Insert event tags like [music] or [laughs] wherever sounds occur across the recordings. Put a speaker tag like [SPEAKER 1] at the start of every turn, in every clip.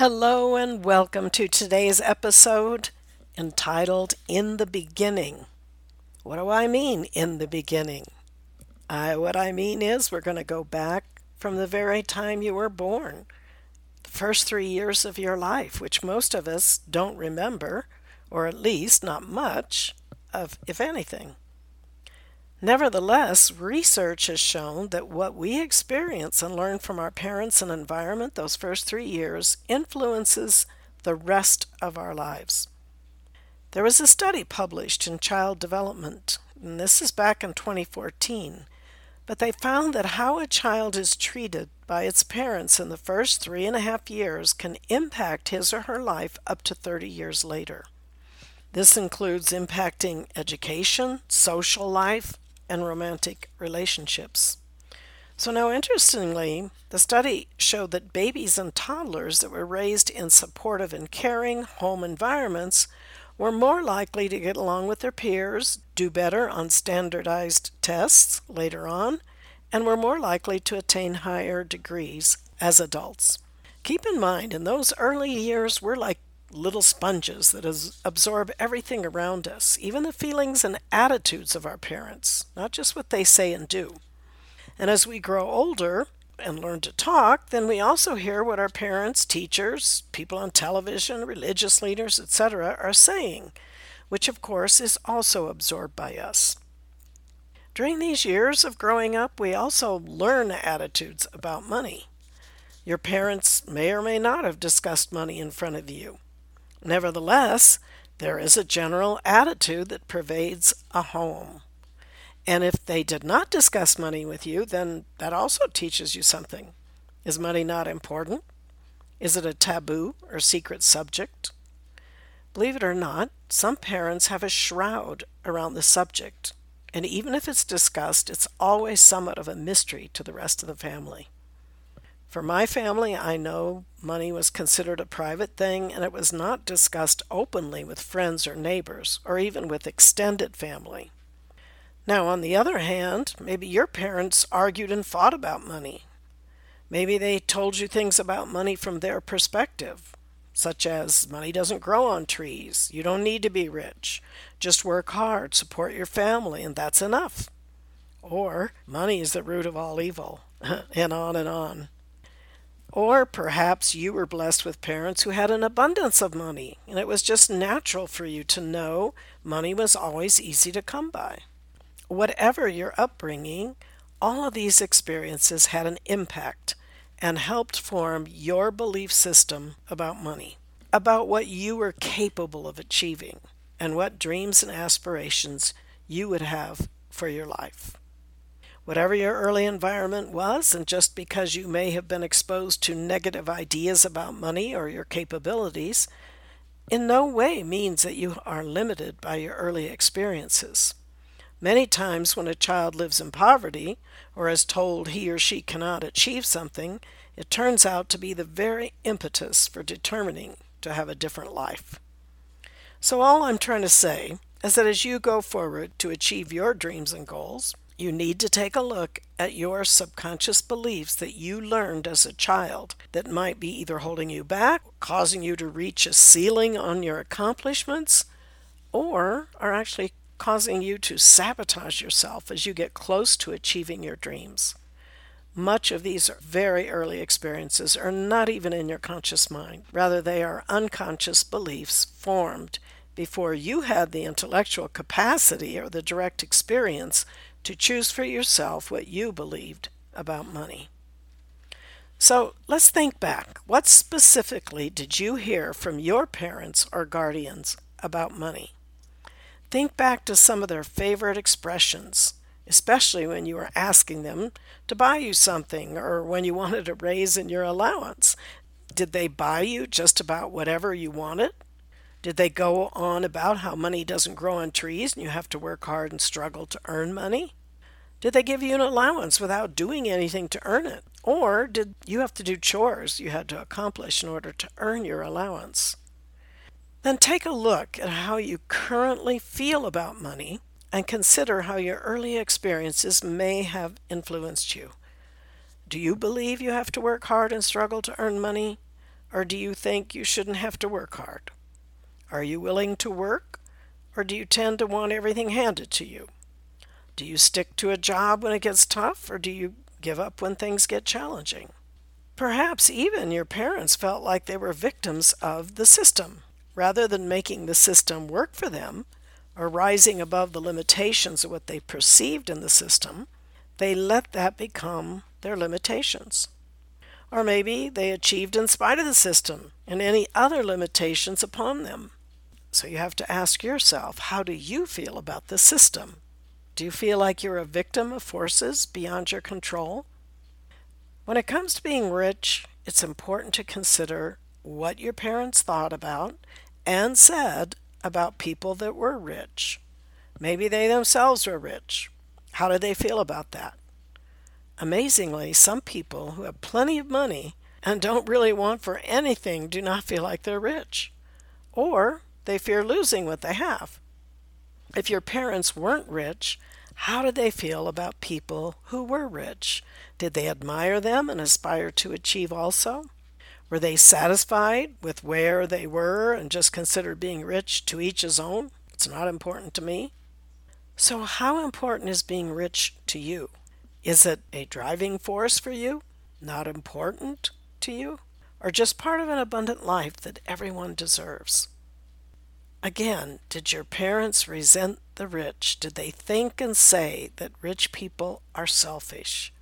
[SPEAKER 1] Hello, and welcome to today's episode entitled In the Beginning. What do I mean, in the beginning? Uh, what I mean is, we're going to go back from the very time you were born, the first three years of your life, which most of us don't remember, or at least not much of, if anything. Nevertheless, research has shown that what we experience and learn from our parents and environment those first three years influences the rest of our lives. There was a study published in Child Development, and this is back in 2014, but they found that how a child is treated by its parents in the first three and a half years can impact his or her life up to 30 years later. This includes impacting education, social life, and romantic relationships. So, now interestingly, the study showed that babies and toddlers that were raised in supportive and caring home environments were more likely to get along with their peers, do better on standardized tests later on, and were more likely to attain higher degrees as adults. Keep in mind, in those early years, we're like little sponges that absorb everything around us, even the feelings and attitudes of our parents, not just what they say and do. And as we grow older, and learn to talk, then we also hear what our parents, teachers, people on television, religious leaders, etc., are saying, which of course is also absorbed by us. During these years of growing up, we also learn attitudes about money. Your parents may or may not have discussed money in front of you. Nevertheless, there is a general attitude that pervades a home. And if they did not discuss money with you, then that also teaches you something. Is money not important? Is it a taboo or secret subject? Believe it or not, some parents have a shroud around the subject, and even if it's discussed, it's always somewhat of a mystery to the rest of the family. For my family, I know money was considered a private thing and it was not discussed openly with friends or neighbors, or even with extended family. Now, on the other hand, maybe your parents argued and fought about money. Maybe they told you things about money from their perspective, such as money doesn't grow on trees, you don't need to be rich, just work hard, support your family, and that's enough. Or money is the root of all evil, [laughs] and on and on. Or perhaps you were blessed with parents who had an abundance of money, and it was just natural for you to know money was always easy to come by. Whatever your upbringing, all of these experiences had an impact and helped form your belief system about money, about what you were capable of achieving, and what dreams and aspirations you would have for your life. Whatever your early environment was, and just because you may have been exposed to negative ideas about money or your capabilities, in no way means that you are limited by your early experiences. Many times, when a child lives in poverty or is told he or she cannot achieve something, it turns out to be the very impetus for determining to have a different life. So, all I'm trying to say is that as you go forward to achieve your dreams and goals, you need to take a look at your subconscious beliefs that you learned as a child that might be either holding you back, causing you to reach a ceiling on your accomplishments, or are actually causing you to sabotage yourself as you get close to achieving your dreams. Much of these very early experiences are not even in your conscious mind. Rather, they are unconscious beliefs formed before you had the intellectual capacity or the direct experience to choose for yourself what you believed about money. So let's think back. What specifically did you hear from your parents or guardians about money? Think back to some of their favorite expressions. especially when you were asking them to buy you something or when you wanted a raise in your allowance. Did they buy you just about whatever you wanted? Did they go on about how money doesn't grow on trees and you have to work hard and struggle to earn money? Did they give you an allowance without doing anything to earn it? Or did you have to do chores you had to accomplish in order to earn your allowance? Then take a look at how you currently feel about money and consider how your early experiences may have influenced you. Do you believe you have to work hard and struggle to earn money? Or do you think you shouldn't have to work hard? Are you willing to work? Or do you tend to want everything handed to you? Do you stick to a job when it gets tough? Or do you give up when things get challenging? Perhaps even your parents felt like they were victims of the system. Rather than making the system work for them, or rising above the limitations of what they perceived in the system, they let that become their limitations. Or maybe they achieved in spite of the system and any other limitations upon them. So you have to ask yourself how do you feel about the system? Do you feel like you're a victim of forces beyond your control? When it comes to being rich, it's important to consider what your parents thought about and said about people that were rich. Maybe they themselves were rich. How did they feel about that? Amazingly, some people who have plenty of money and don't really want for anything do not feel like they're rich. Or they fear losing what they have. If your parents weren't rich, how did they feel about people who were rich? Did they admire them and aspire to achieve also? Were they satisfied with where they were and just considered being rich to each his own? It's not important to me. So, how important is being rich to you? Is it a driving force for you? Not important to you? Or just part of an abundant life that everyone deserves? Again, did your parents resent the rich? Did they think and say that rich people are selfish?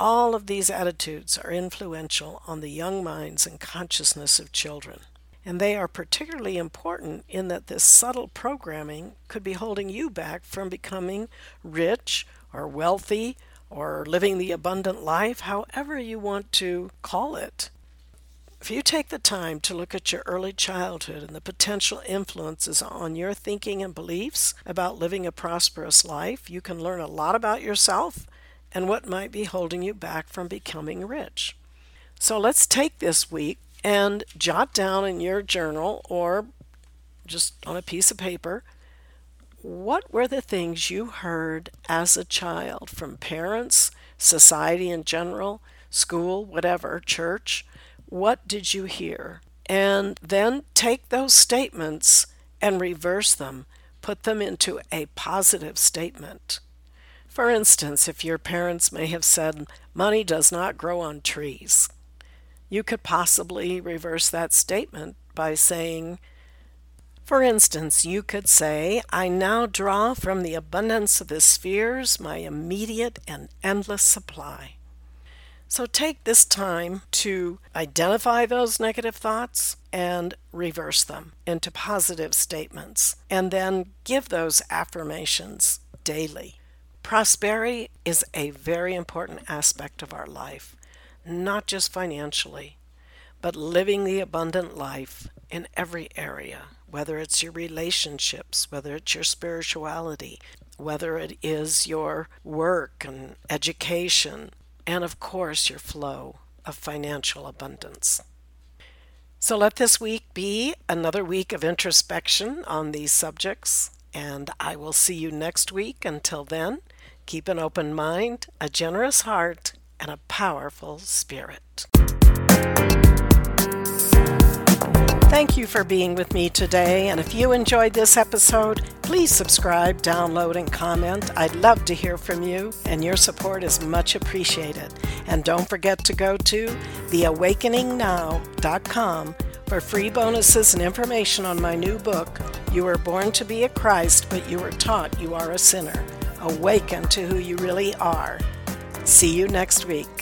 [SPEAKER 1] All of these attitudes are influential on the young minds and consciousness of children. And they are particularly important in that this subtle programming could be holding you back from becoming rich or wealthy or living the abundant life, however you want to call it. If you take the time to look at your early childhood and the potential influences on your thinking and beliefs about living a prosperous life, you can learn a lot about yourself and what might be holding you back from becoming rich. So let's take this week and jot down in your journal or just on a piece of paper what were the things you heard as a child from parents, society in general, school, whatever, church? What did you hear? And then take those statements and reverse them, put them into a positive statement. For instance, if your parents may have said, money does not grow on trees, you could possibly reverse that statement by saying, for instance, you could say, I now draw from the abundance of the spheres my immediate and endless supply. So take this time to identify those negative thoughts and reverse them into positive statements, and then give those affirmations daily. Prosperity is a very important aspect of our life, not just financially, but living the abundant life in every area, whether it's your relationships, whether it's your spirituality, whether it is your work and education, and of course your flow of financial abundance. So let this week be another week of introspection on these subjects, and I will see you next week. Until then, Keep an open mind, a generous heart, and a powerful spirit. Thank you for being with me today. And if you enjoyed this episode, please subscribe, download, and comment. I'd love to hear from you, and your support is much appreciated. And don't forget to go to theawakeningnow.com for free bonuses and information on my new book, You Were Born to Be a Christ, but You Were Taught You Are a Sinner awaken to who you really are. See you next week.